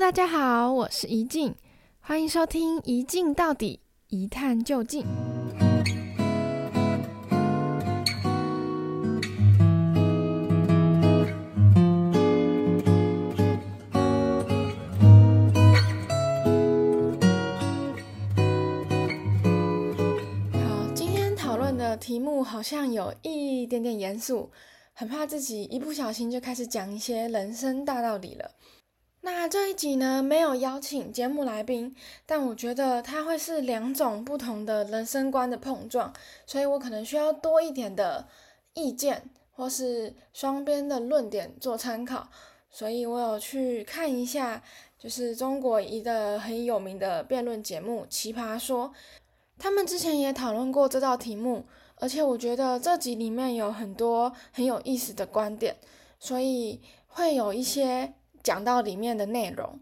大家好，我是怡静，欢迎收听《一镜到底，一探究竟》。好，今天讨论的题目好像有一点点严肃，很怕自己一不小心就开始讲一些人生大道理了。那这一集呢，没有邀请节目来宾，但我觉得它会是两种不同的人生观的碰撞，所以我可能需要多一点的意见，或是双边的论点做参考。所以我有去看一下，就是中国一个很有名的辩论节目《奇葩说》，他们之前也讨论过这道题目，而且我觉得这集里面有很多很有意思的观点，所以会有一些。讲到里面的内容，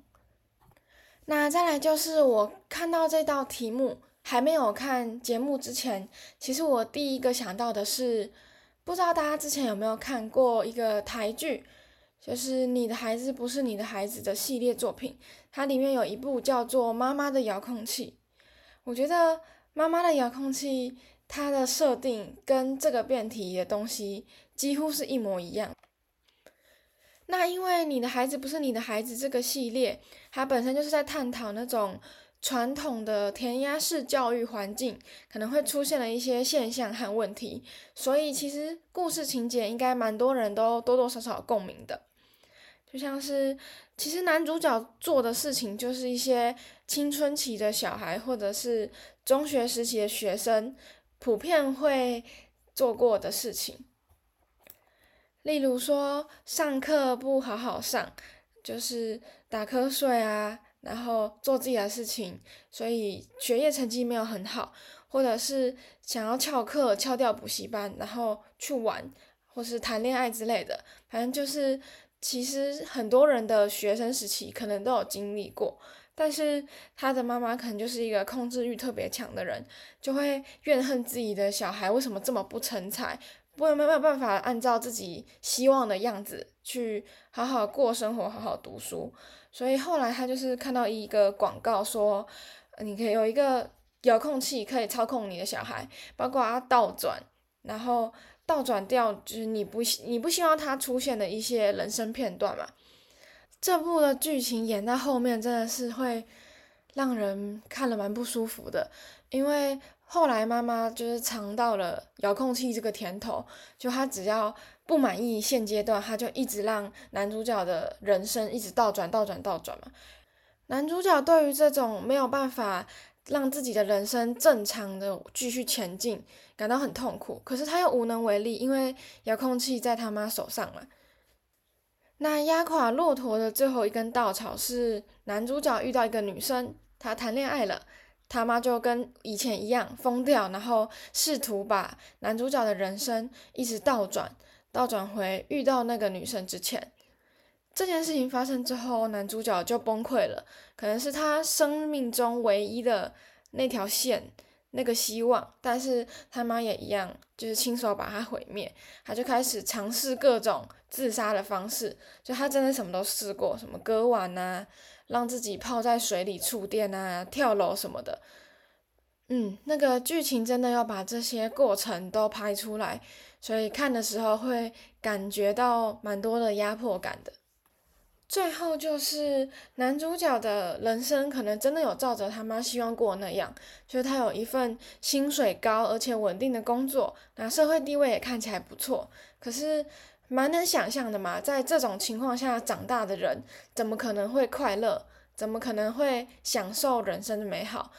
那再来就是我看到这道题目还没有看节目之前，其实我第一个想到的是，不知道大家之前有没有看过一个台剧，就是《你的孩子不是你的孩子》的系列作品，它里面有一部叫做《妈妈的遥控器》，我觉得妈妈的遥控器它的设定跟这个辩题的东西几乎是一模一样。那因为你的孩子不是你的孩子这个系列，它本身就是在探讨那种传统的填鸭式教育环境可能会出现的一些现象和问题，所以其实故事情节应该蛮多人都多多少少共鸣的。就像是其实男主角做的事情，就是一些青春期的小孩或者是中学时期的学生普遍会做过的事情。例如说，上课不好好上，就是打瞌睡啊，然后做自己的事情，所以学业成绩没有很好，或者是想要翘课翘掉补习班，然后去玩，或是谈恋爱之类的，反正就是其实很多人的学生时期可能都有经历过，但是他的妈妈可能就是一个控制欲特别强的人，就会怨恨自己的小孩为什么这么不成才。不没有办法按照自己希望的样子去好好过生活，好好读书，所以后来他就是看到一个广告说，你可以有一个遥控器可以操控你的小孩，包括他倒转，然后倒转掉就是你不你不希望他出现的一些人生片段嘛。这部的剧情演到后面真的是会让人看了蛮不舒服的，因为。后来妈妈就是尝到了遥控器这个甜头，就她只要不满意现阶段，她就一直让男主角的人生一直倒转、倒转、倒转嘛。男主角对于这种没有办法让自己的人生正常的继续前进，感到很痛苦。可是他又无能为力，因为遥控器在他妈手上了。那压垮骆驼的最后一根稻草是男主角遇到一个女生，他谈恋爱了。他妈就跟以前一样疯掉，然后试图把男主角的人生一直倒转，倒转回遇到那个女生之前。这件事情发生之后，男主角就崩溃了，可能是他生命中唯一的那条线，那个希望。但是他妈也一样，就是亲手把他毁灭。他就开始尝试各种自杀的方式，就他真的什么都试过，什么割腕呐。让自己泡在水里触电啊，跳楼什么的，嗯，那个剧情真的要把这些过程都拍出来，所以看的时候会感觉到蛮多的压迫感的。最后就是男主角的人生可能真的有照着他妈希望过那样，就是他有一份薪水高而且稳定的工作，那社会地位也看起来不错，可是。蛮能想象的嘛，在这种情况下长大的人，怎么可能会快乐？怎么可能会享受人生的美好？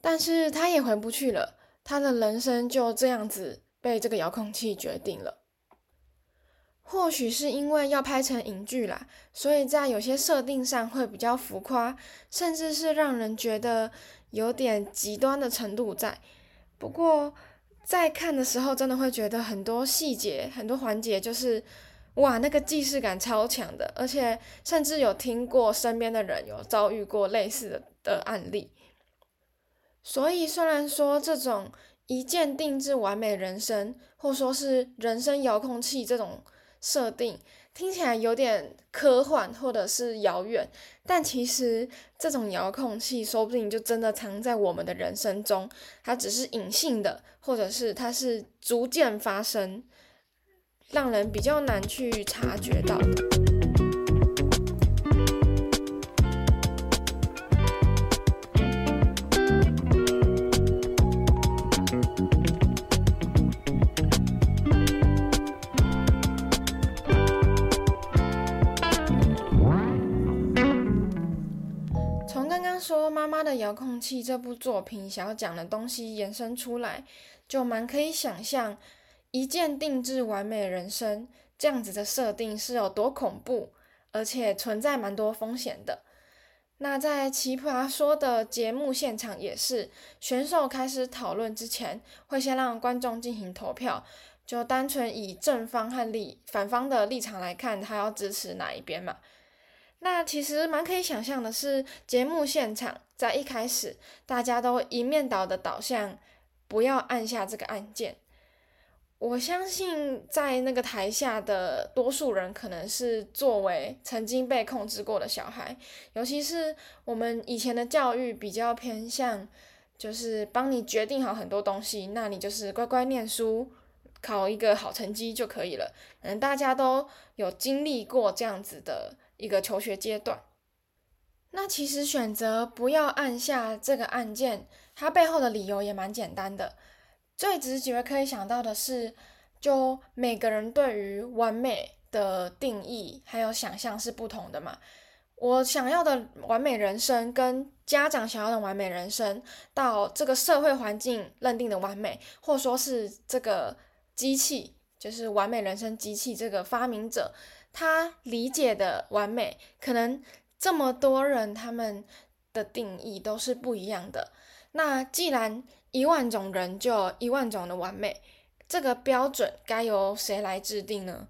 但是他也回不去了，他的人生就这样子被这个遥控器决定了。或许是因为要拍成影剧啦，所以在有些设定上会比较浮夸，甚至是让人觉得有点极端的程度在。不过，在看的时候，真的会觉得很多细节、很多环节，就是哇，那个既视感超强的，而且甚至有听过身边的人有遭遇过类似的的案例。所以，虽然说这种一键定制完美人生，或说是人生遥控器这种设定，听起来有点科幻或者是遥远，但其实这种遥控器说不定就真的藏在我们的人生中，它只是隐性的，或者是它是逐渐发生，让人比较难去察觉到的。遥控器这部作品想要讲的东西延伸出来，就蛮可以想象一键定制完美人生这样子的设定是有多恐怖，而且存在蛮多风险的。那在奇葩说的节目现场也是，选手开始讨论之前，会先让观众进行投票，就单纯以正方和立反方的立场来看，他要支持哪一边嘛。那其实蛮可以想象的是，节目现场在一开始大家都一面倒的导向，不要按下这个按键。我相信在那个台下的多数人，可能是作为曾经被控制过的小孩，尤其是我们以前的教育比较偏向，就是帮你决定好很多东西，那你就是乖乖念书，考一个好成绩就可以了。嗯，大家都有经历过这样子的。一个求学阶段，那其实选择不要按下这个按键，它背后的理由也蛮简单的。最直觉可以想到的是，就每个人对于完美的定义还有想象是不同的嘛。我想要的完美人生，跟家长想要的完美人生，到这个社会环境认定的完美，或说是这个机器，就是完美人生机器这个发明者。他理解的完美，可能这么多人他们的定义都是不一样的。那既然一万种人就有一万种的完美，这个标准该由谁来制定呢？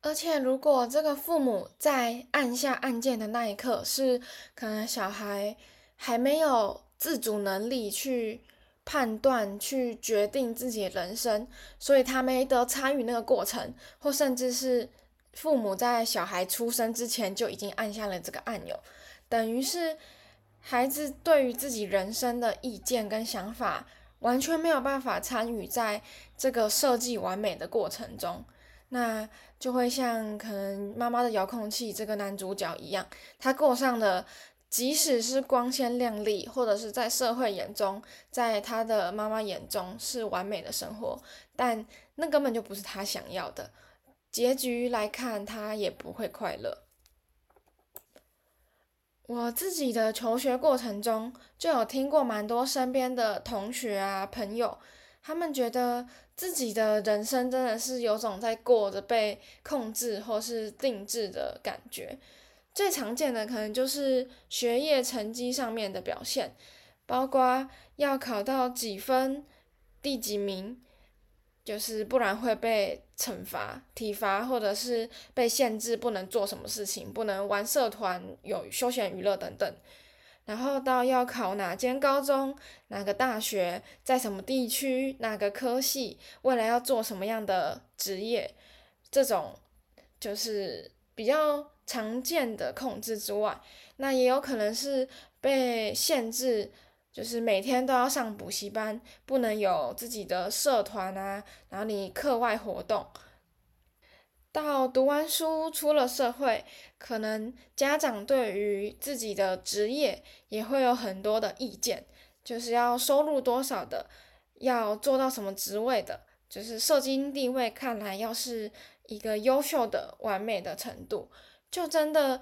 而且如果这个父母在按下按键的那一刻，是可能小孩还没有自主能力去判断、去决定自己的人生，所以他没得参与那个过程，或甚至是。父母在小孩出生之前就已经按下了这个按钮，等于是孩子对于自己人生的意见跟想法完全没有办法参与在这个设计完美的过程中，那就会像可能妈妈的遥控器这个男主角一样，他过上了即使是光鲜亮丽，或者是在社会眼中，在他的妈妈眼中是完美的生活，但那根本就不是他想要的。结局来看，他也不会快乐。我自己的求学过程中，就有听过蛮多身边的同学啊、朋友，他们觉得自己的人生真的是有种在过着被控制或是定制的感觉。最常见的可能就是学业成绩上面的表现，包括要考到几分、第几名。就是不然会被惩罚、体罚，或者是被限制不能做什么事情，不能玩社团、有休闲娱乐等等。然后到要考哪间高中、哪个大学，在什么地区、哪个科系，未来要做什么样的职业，这种就是比较常见的控制之外，那也有可能是被限制。就是每天都要上补习班，不能有自己的社团啊，然后你课外活动。到读完书出了社会，可能家长对于自己的职业也会有很多的意见，就是要收入多少的，要做到什么职位的，就是社经地位看来要是一个优秀的、完美的程度，就真的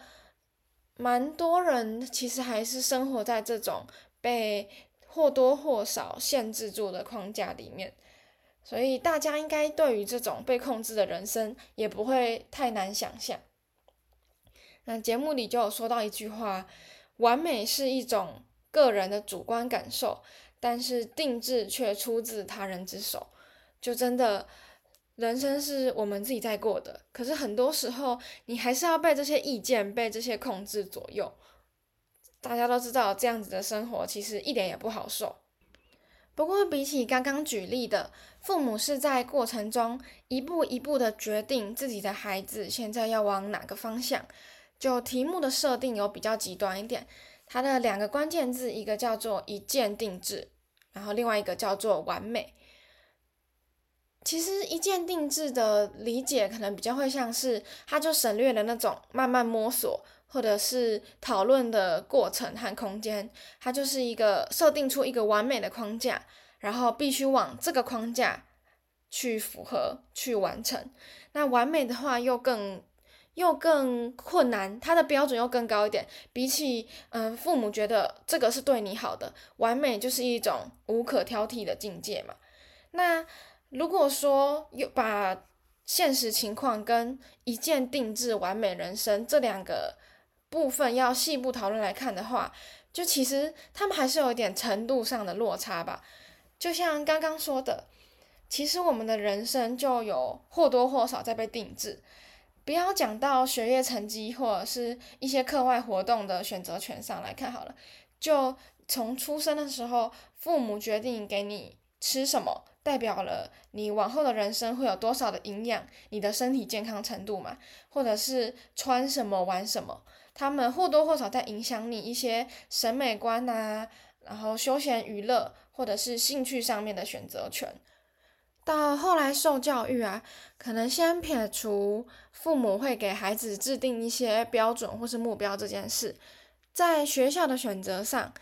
蛮多人其实还是生活在这种。被或多或少限制住的框架里面，所以大家应该对于这种被控制的人生也不会太难想象。那节目里就有说到一句话：“完美是一种个人的主观感受，但是定制却出自他人之手。”就真的，人生是我们自己在过的，可是很多时候你还是要被这些意见、被这些控制左右。大家都知道，这样子的生活其实一点也不好受。不过比起刚刚举例的，父母是在过程中一步一步的决定自己的孩子现在要往哪个方向。就题目的设定有比较极端一点，它的两个关键字，一个叫做一键定制，然后另外一个叫做完美。其实一键定制的理解可能比较会像是，它就省略了那种慢慢摸索或者是讨论的过程和空间，它就是一个设定出一个完美的框架，然后必须往这个框架去符合去完成。那完美的话又更。又更困难，他的标准又更高一点。比起嗯，父母觉得这个是对你好的，完美就是一种无可挑剔的境界嘛。那如果说有把现实情况跟一键定制完美人生这两个部分要细部讨论来看的话，就其实他们还是有一点程度上的落差吧。就像刚刚说的，其实我们的人生就有或多或少在被定制。不要讲到学业成绩或者是一些课外活动的选择权上来看好了，就从出生的时候，父母决定给你吃什么，代表了你往后的人生会有多少的营养，你的身体健康程度嘛，或者是穿什么玩什么，他们或多或少在影响你一些审美观啊，然后休闲娱乐或者是兴趣上面的选择权。到后来受教育啊，可能先撇除父母会给孩子制定一些标准或是目标这件事，在学校的选择上，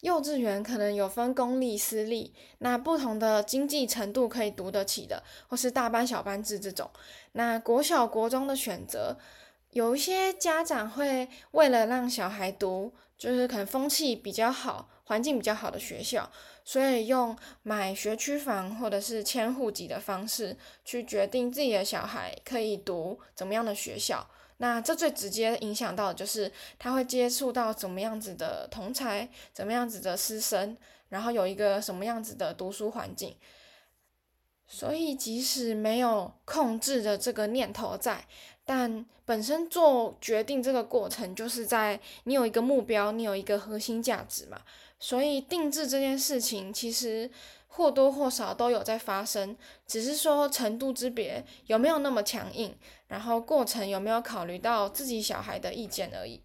幼稚园可能有分公立私立，那不同的经济程度可以读得起的，或是大班小班制这种。那国小国中的选择，有一些家长会为了让小孩读，就是可能风气比较好。环境比较好的学校，所以用买学区房或者是迁户籍的方式去决定自己的小孩可以读怎么样的学校。那这最直接影响到的就是他会接触到怎么样子的同才，怎么样子的师生，然后有一个什么样子的读书环境。所以即使没有控制的这个念头在，但本身做决定这个过程就是在你有一个目标，你有一个核心价值嘛。所以定制这件事情，其实或多或少都有在发生，只是说程度之别，有没有那么强硬，然后过程有没有考虑到自己小孩的意见而已。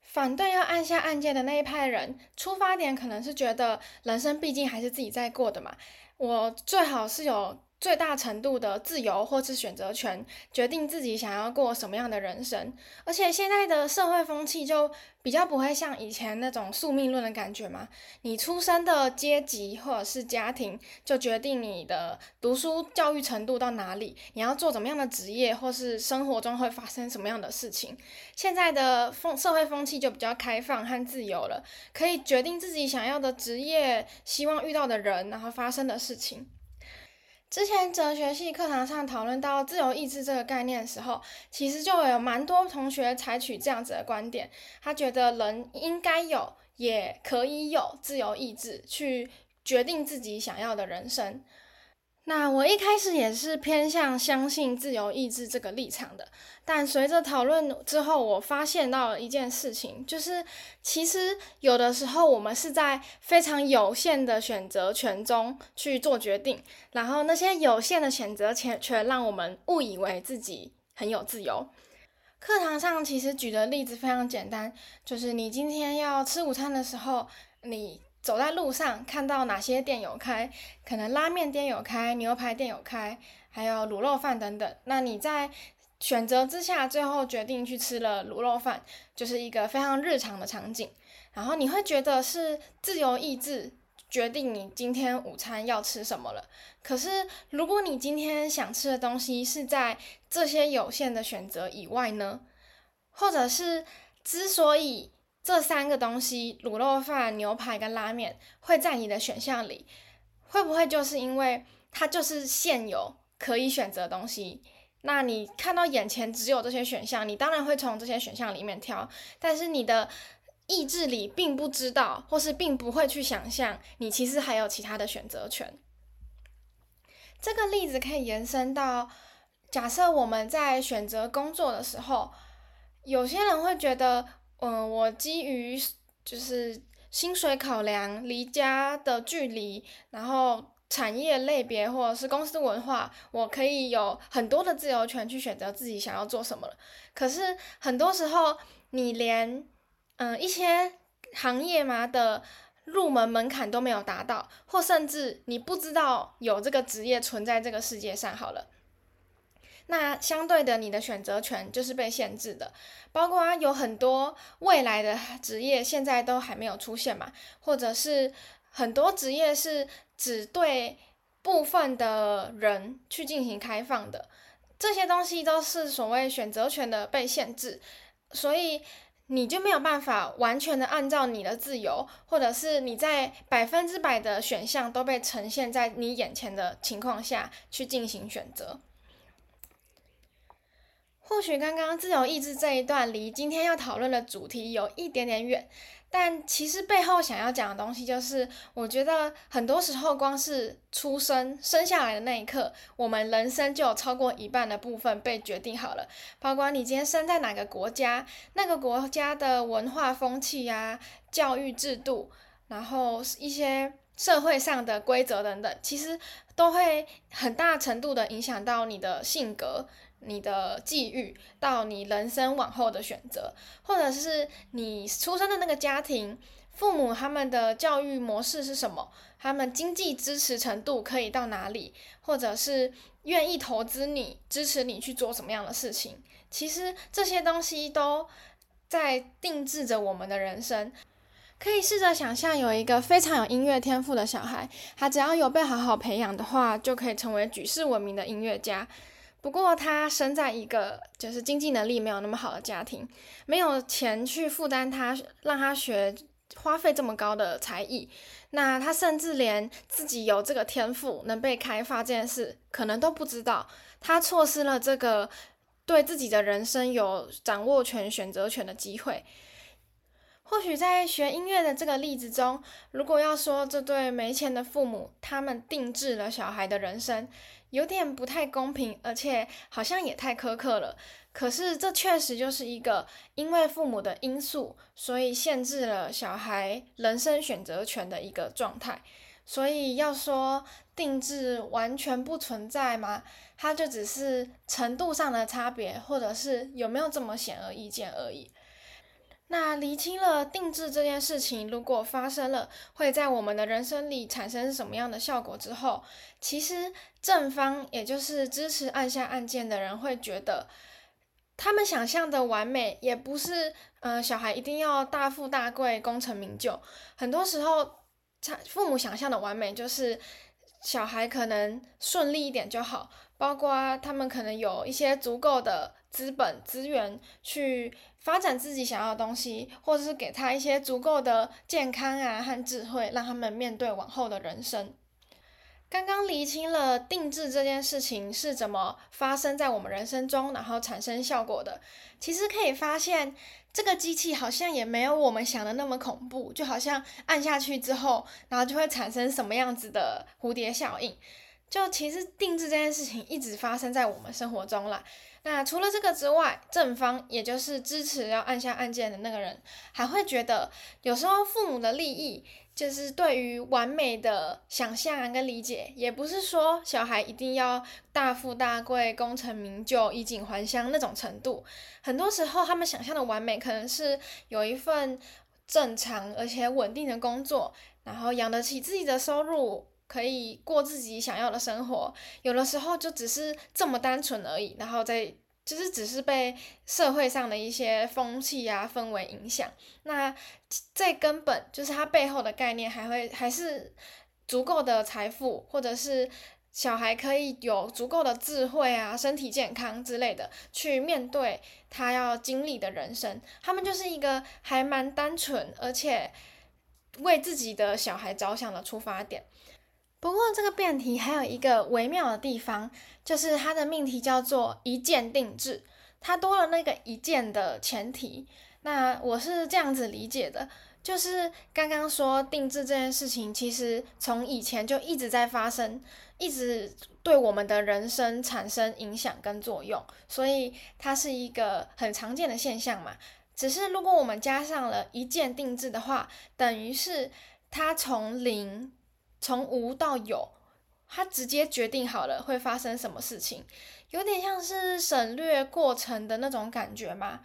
反对要按下按键的那一派人，出发点可能是觉得人生毕竟还是自己在过的嘛，我最好是有。最大程度的自由或是选择权，决定自己想要过什么样的人生。而且现在的社会风气就比较不会像以前那种宿命论的感觉嘛。你出生的阶级或者是家庭，就决定你的读书教育程度到哪里，你要做怎么样的职业，或是生活中会发生什么样的事情。现在的风社会风气就比较开放和自由了，可以决定自己想要的职业、希望遇到的人，然后发生的事情。之前哲学系课堂上讨论到自由意志这个概念的时候，其实就有蛮多同学采取这样子的观点，他觉得人应该有，也可以有自由意志，去决定自己想要的人生。那我一开始也是偏向相信自由意志这个立场的，但随着讨论之后，我发现到了一件事情，就是其实有的时候我们是在非常有限的选择权中去做决定，然后那些有限的选择权却让我们误以为自己很有自由。课堂上其实举的例子非常简单，就是你今天要吃午餐的时候，你。走在路上看到哪些店有开，可能拉面店有开，牛排店有开，还有卤肉饭等等。那你在选择之下，最后决定去吃了卤肉饭，就是一个非常日常的场景。然后你会觉得是自由意志决定你今天午餐要吃什么了。可是如果你今天想吃的东西是在这些有限的选择以外呢？或者是之所以这三个东西，卤肉饭、牛排跟拉面，会在你的选项里，会不会就是因为它就是现有可以选择的东西？那你看到眼前只有这些选项，你当然会从这些选项里面挑，但是你的意志里并不知道，或是并不会去想象，你其实还有其他的选择权。这个例子可以延伸到，假设我们在选择工作的时候，有些人会觉得。嗯，我基于就是薪水考量、离家的距离，然后产业类别或者是公司文化，我可以有很多的自由权去选择自己想要做什么了。可是很多时候，你连嗯、一些行业嘛的入门门槛都没有达到，或甚至你不知道有这个职业存在这个世界上，好了。那相对的，你的选择权就是被限制的，包括有很多未来的职业现在都还没有出现嘛，或者是很多职业是只对部分的人去进行开放的，这些东西都是所谓选择权的被限制，所以你就没有办法完全的按照你的自由，或者是你在百分之百的选项都被呈现在你眼前的情况下去进行选择。或许刚刚自由意志这一段离今天要讨论的主题有一点点远，但其实背后想要讲的东西就是，我觉得很多时候光是出生生下来的那一刻，我们人生就有超过一半的部分被决定好了。包括你今天生在哪个国家，那个国家的文化风气啊、教育制度，然后一些社会上的规则等等，其实都会很大程度的影响到你的性格。你的际遇到你人生往后的选择，或者是你出生的那个家庭，父母他们的教育模式是什么？他们经济支持程度可以到哪里？或者是愿意投资你、支持你去做什么样的事情？其实这些东西都在定制着我们的人生。可以试着想象，有一个非常有音乐天赋的小孩，他只要有被好好培养的话，就可以成为举世闻名的音乐家。不过他生在一个就是经济能力没有那么好的家庭，没有钱去负担他让他学花费这么高的才艺，那他甚至连自己有这个天赋能被开发这件事可能都不知道，他错失了这个对自己的人生有掌握权、选择权的机会。或许在学音乐的这个例子中，如果要说这对没钱的父母，他们定制了小孩的人生。有点不太公平，而且好像也太苛刻了。可是这确实就是一个因为父母的因素，所以限制了小孩人生选择权的一个状态。所以要说定制完全不存在吗？它就只是程度上的差别，或者是有没有这么显而易见而已。那厘清了定制这件事情，如果发生了，会在我们的人生里产生什么样的效果之后，其实正方，也就是支持按下按键的人，会觉得他们想象的完美，也不是，呃，小孩一定要大富大贵、功成名就。很多时候，他父母想象的完美，就是小孩可能顺利一点就好，包括他们可能有一些足够的资本资源去。发展自己想要的东西，或者是给他一些足够的健康啊和智慧，让他们面对往后的人生。刚刚厘清了定制这件事情是怎么发生在我们人生中，然后产生效果的。其实可以发现，这个机器好像也没有我们想的那么恐怖，就好像按下去之后，然后就会产生什么样子的蝴蝶效应。就其实定制这件事情一直发生在我们生活中啦。那除了这个之外，正方也就是支持要按下按键的那个人，还会觉得有时候父母的利益就是对于完美的想象跟理解，也不是说小孩一定要大富大贵、功成名就、衣锦还乡那种程度。很多时候，他们想象的完美可能是有一份正常而且稳定的工作，然后养得起自己的收入。可以过自己想要的生活，有的时候就只是这么单纯而已，然后再就是只是被社会上的一些风气啊氛围影响。那最根本就是它背后的概念还会还是足够的财富，或者是小孩可以有足够的智慧啊、身体健康之类的，去面对他要经历的人生。他们就是一个还蛮单纯，而且为自己的小孩着想的出发点。不过这个辩题还有一个微妙的地方，就是它的命题叫做一键定制，它多了那个一键的前提。那我是这样子理解的，就是刚刚说定制这件事情，其实从以前就一直在发生，一直对我们的人生产生影响跟作用，所以它是一个很常见的现象嘛。只是如果我们加上了一键定制的话，等于是它从零从无到有，他直接决定好了会发生什么事情，有点像是省略过程的那种感觉嘛。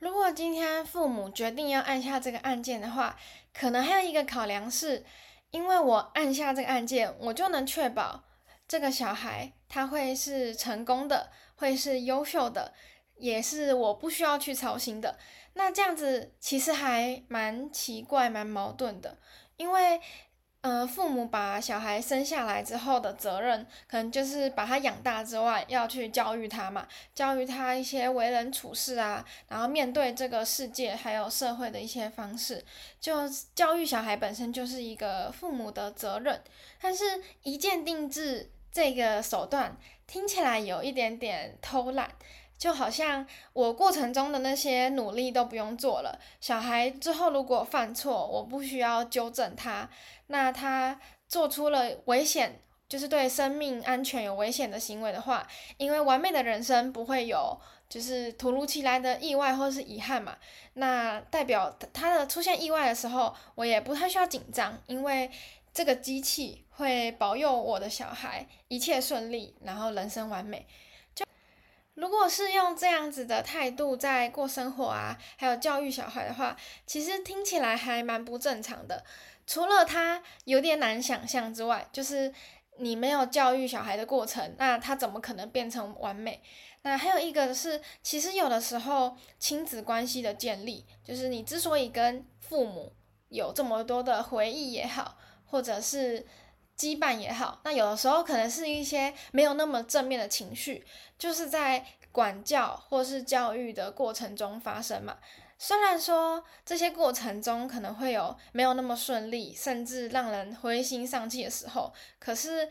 如果今天父母决定要按下这个按键的话，可能还有一个考量是，因为我按下这个按键，我就能确保这个小孩他会是成功的，会是优秀的，也是我不需要去操心的。那这样子其实还蛮奇怪、蛮矛盾的，因为。呃，父母把小孩生下来之后的责任，可能就是把他养大之外，要去教育他嘛，教育他一些为人处事啊，然后面对这个世界还有社会的一些方式，就教育小孩本身就是一个父母的责任。但是，一键定制这个手段听起来有一点点偷懒。就好像我过程中的那些努力都不用做了，小孩之后如果犯错，我不需要纠正他，那他做出了危险，就是对生命安全有危险的行为的话，因为完美的人生不会有就是突如其来的意外或是遗憾嘛，那代表他的出现意外的时候，我也不太需要紧张，因为这个机器会保佑我的小孩一切顺利，然后人生完美。如果是用这样子的态度在过生活啊，还有教育小孩的话，其实听起来还蛮不正常的。除了他有点难想象之外，就是你没有教育小孩的过程，那他怎么可能变成完美？那还有一个是，其实有的时候亲子关系的建立，就是你之所以跟父母有这么多的回忆也好，或者是。羁绊也好，那有的时候可能是一些没有那么正面的情绪，就是在管教或是教育的过程中发生嘛。虽然说这些过程中可能会有没有那么顺利，甚至让人灰心丧气的时候，可是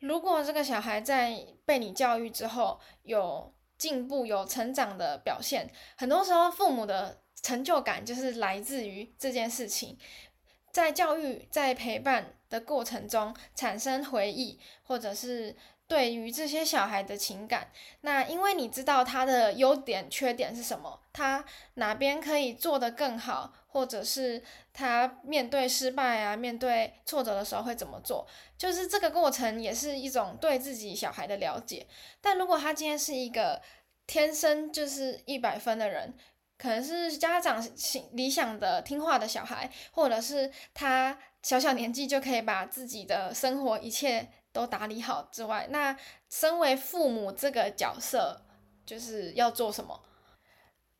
如果这个小孩在被你教育之后有进步、有成长的表现，很多时候父母的成就感就是来自于这件事情。在教育、在陪伴的过程中产生回忆，或者是对于这些小孩的情感，那因为你知道他的优点、缺点是什么，他哪边可以做得更好，或者是他面对失败啊、面对挫折的时候会怎么做，就是这个过程也是一种对自己小孩的了解。但如果他今天是一个天生就是一百分的人，可能是家长理想的听话的小孩，或者是他小小年纪就可以把自己的生活一切都打理好之外，那身为父母这个角色就是要做什么？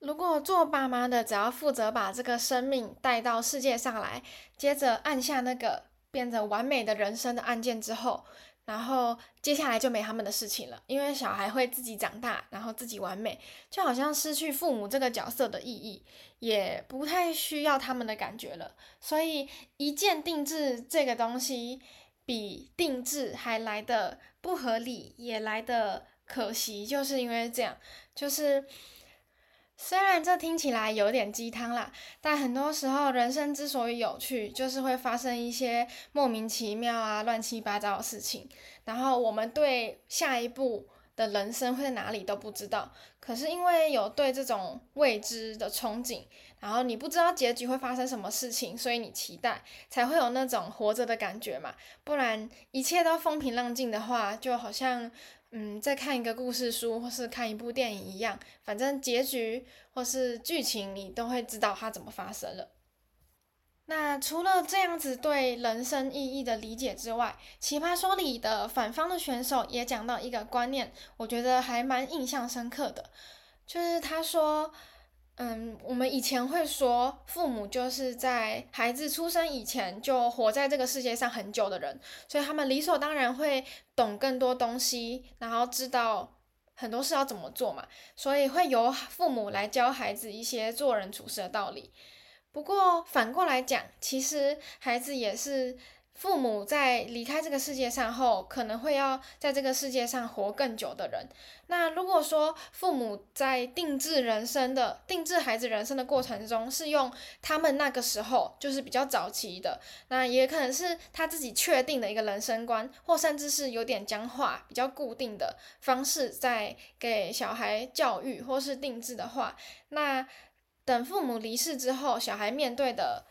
如果做爸妈的只要负责把这个生命带到世界上来，接着按下那个变成完美的人生的按键之后。然后接下来就没他们的事情了，因为小孩会自己长大，然后自己完美，就好像失去父母这个角色的意义，也不太需要他们的感觉了。所以一键定制这个东西，比定制还来的不合理，也来的可惜，就是因为这样，就是。虽然这听起来有点鸡汤啦，但很多时候人生之所以有趣，就是会发生一些莫名其妙啊、乱七八糟的事情，然后我们对下一步的人生会在哪里都不知道。可是因为有对这种未知的憧憬，然后你不知道结局会发生什么事情，所以你期待，才会有那种活着的感觉嘛。不然一切都风平浪静的话，就好像。嗯，在看一个故事书或是看一部电影一样，反正结局或是剧情你都会知道它怎么发生了。那除了这样子对人生意义的理解之外，《奇葩说》里的反方的选手也讲到一个观念，我觉得还蛮印象深刻的，就是他说。嗯，我们以前会说，父母就是在孩子出生以前就活在这个世界上很久的人，所以他们理所当然会懂更多东西，然后知道很多事要怎么做嘛，所以会由父母来教孩子一些做人处事的道理。不过反过来讲，其实孩子也是。父母在离开这个世界上后，可能会要在这个世界上活更久的人。那如果说父母在定制人生的、定制孩子人生的过程中，是用他们那个时候就是比较早期的，那也可能是他自己确定的一个人生观，或甚至是有点僵化、比较固定的方式，在给小孩教育或是定制的话，那等父母离世之后，小孩面对的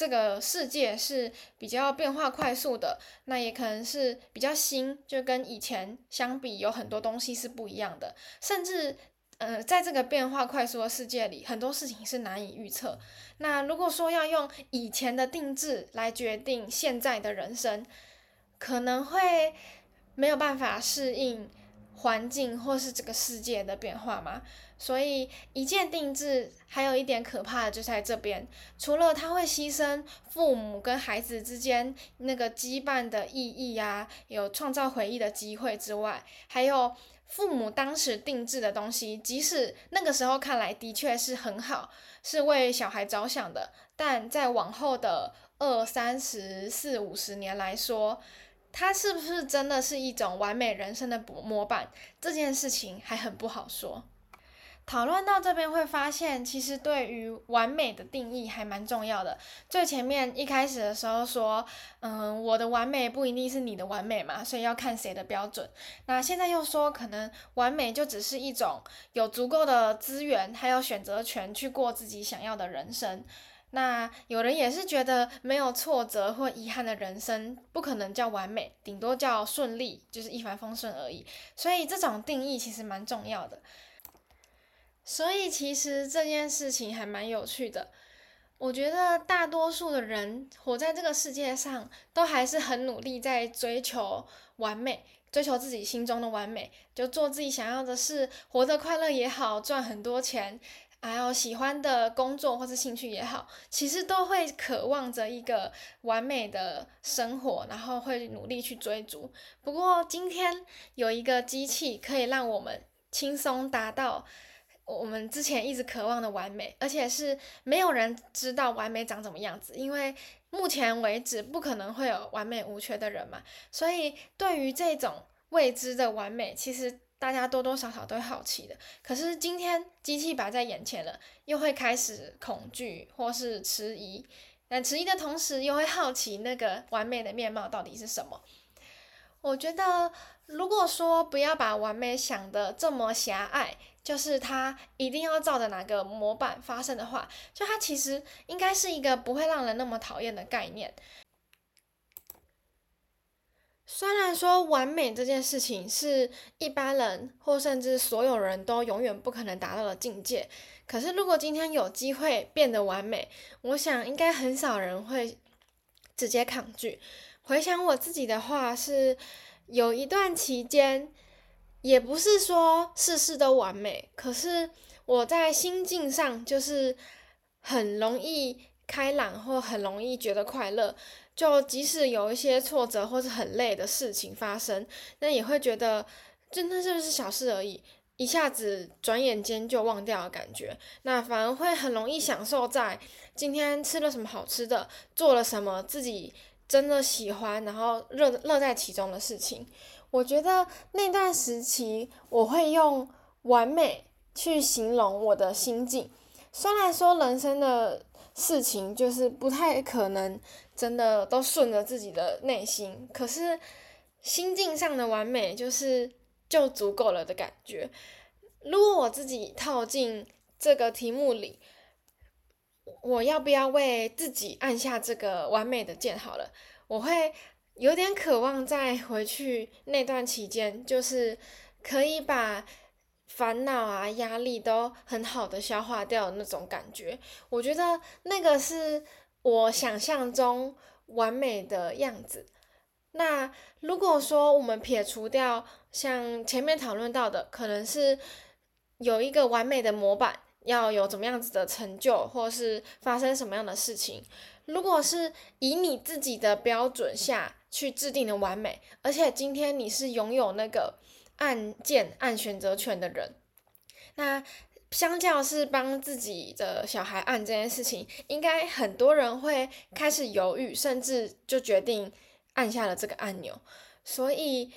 这个世界是比较变化快速的，那也可能是比较新，就跟以前相比，有很多东西是不一样的，甚至。呃，在这个变化快速的世界里，很多事情是难以预测。那如果说要用以前的定制来决定现在的人生，可能会没有办法适应环境或是这个世界的变化嘛。所以一键定制还有一点可怕的就在这边，除了它会牺牲父母跟孩子之间那个羁绊的意义啊，有创造回忆的机会之外，还有。父母当时定制的东西，即使那个时候看来的确是很好，是为小孩着想的，但在往后的二三十四五十年来说，它是不是真的是一种完美人生的模板？这件事情还很不好说。讨论到这边会发现，其实对于完美的定义还蛮重要的。最前面一开始的时候说，嗯，我的完美不一定是你的完美嘛，所以要看谁的标准。那现在又说，可能完美就只是一种有足够的资源，还有选择权去过自己想要的人生。那有人也是觉得没有挫折或遗憾的人生不可能叫完美，顶多叫顺利，就是一帆风顺而已。所以这种定义其实蛮重要的。所以其实这件事情还蛮有趣的，我觉得大多数的人活在这个世界上，都还是很努力在追求完美，追求自己心中的完美，就做自己想要的事，活得快乐也好，赚很多钱，还有喜欢的工作或是兴趣也好，其实都会渴望着一个完美的生活，然后会努力去追逐。不过今天有一个机器可以让我们轻松达到。我们之前一直渴望的完美，而且是没有人知道完美长什么样子，因为目前为止不可能会有完美无缺的人嘛。所以对于这种未知的完美，其实大家多多少少都会好奇的。可是今天机器摆在眼前了，又会开始恐惧或是迟疑。但迟疑的同时，又会好奇那个完美的面貌到底是什么。我觉得，如果说不要把完美想得这么狭隘。就是它一定要照着哪个模板发生的话，就它其实应该是一个不会让人那么讨厌的概念。虽然说完美这件事情是一般人或甚至所有人都永远不可能达到的境界，可是如果今天有机会变得完美，我想应该很少人会直接抗拒。回想我自己的话，是有一段期间。也不是说事事都完美，可是我在心境上就是很容易开朗，或很容易觉得快乐。就即使有一些挫折或是很累的事情发生，那也会觉得真的就是小事而已，一下子转眼间就忘掉的感觉。那反而会很容易享受在今天吃了什么好吃的，做了什么自己真的喜欢，然后乐乐在其中的事情。我觉得那段时期，我会用完美去形容我的心境。虽然说人生的事情就是不太可能真的都顺着自己的内心，可是心境上的完美就是就足够了的感觉。如果我自己套进这个题目里，我要不要为自己按下这个完美的键？好了，我会。有点渴望再回去那段期间，就是可以把烦恼啊、压力都很好的消化掉的那种感觉。我觉得那个是我想象中完美的样子。那如果说我们撇除掉像前面讨论到的，可能是有一个完美的模板，要有怎么样子的成就，或是发生什么样的事情。如果是以你自己的标准下去制定的完美，而且今天你是拥有那个按键按选择权的人，那相较是帮自己的小孩按这件事情，应该很多人会开始犹豫，甚至就决定按下了这个按钮。所以，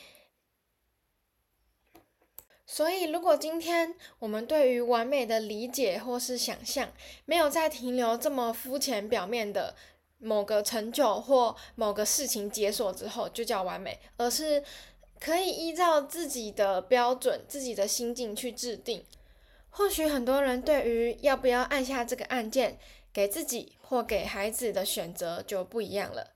所以如果今天我们对于完美的理解或是想象，没有再停留这么肤浅表面的。某个成就或某个事情解锁之后就叫完美，而是可以依照自己的标准、自己的心境去制定。或许很多人对于要不要按下这个按键，给自己或给孩子的选择就不一样了。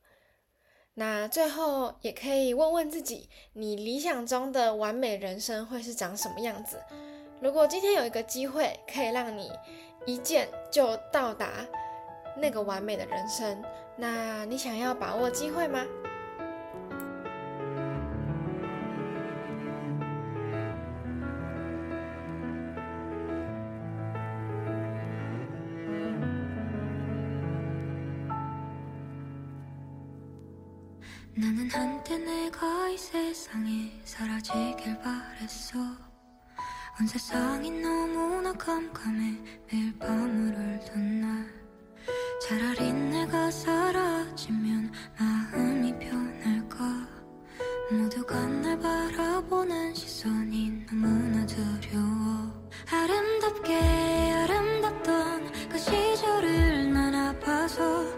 那最后也可以问问自己，你理想中的完美人生会是长什么样子？如果今天有一个机会，可以让你一键就到达那个完美的人生，那你想要把握机会吗？ 세상에 사라지길 바랬어. 온 세상이 너무나 깜깜해 매일 밤을 울던 날. 차라리 내가 사라지면 마음이 변할까? 모두가 날 바라보는 시선이 너무나 두려워. 아름답게 아름답던 그 시절을 난 아파서